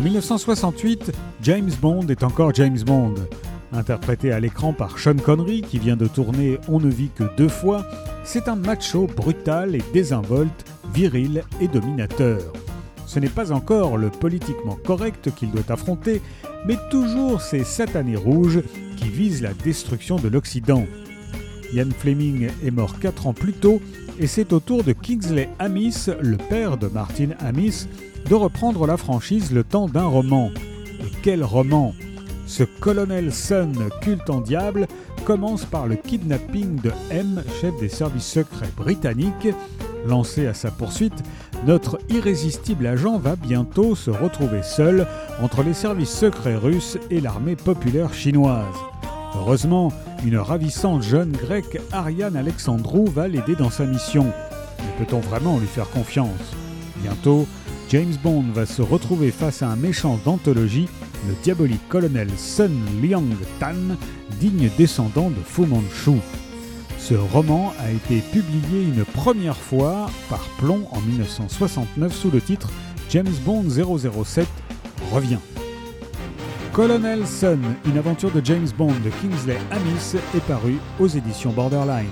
1968, James Bond est encore James Bond. Interprété à l'écran par Sean Connery, qui vient de tourner On ne vit que deux fois, c'est un macho brutal et désinvolte, viril et dominateur. Ce n'est pas encore le politiquement correct qu'il doit affronter, mais toujours ces sept années rouges qui visent la destruction de l'Occident. Ian Fleming est mort quatre ans plus tôt et c'est au tour de Kingsley Amis, le père de Martin Amis, de reprendre la franchise le temps d'un roman. Et quel roman Ce colonel Sun, culte en diable, commence par le kidnapping de M, chef des services secrets britanniques. Lancé à sa poursuite, notre irrésistible agent va bientôt se retrouver seul entre les services secrets russes et l'armée populaire chinoise. Heureusement, une ravissante jeune grecque, Ariane Alexandrou, va l'aider dans sa mission. Mais peut-on vraiment lui faire confiance? Bientôt, James Bond va se retrouver face à un méchant d'anthologie, le diabolique colonel Sun Liang Tan, digne descendant de Fu Manchu. Ce roman a été publié une première fois par Plomb en 1969 sous le titre James Bond 007 revient. Colonel Sun, une aventure de James Bond de Kingsley Amis, est paru aux éditions Borderline.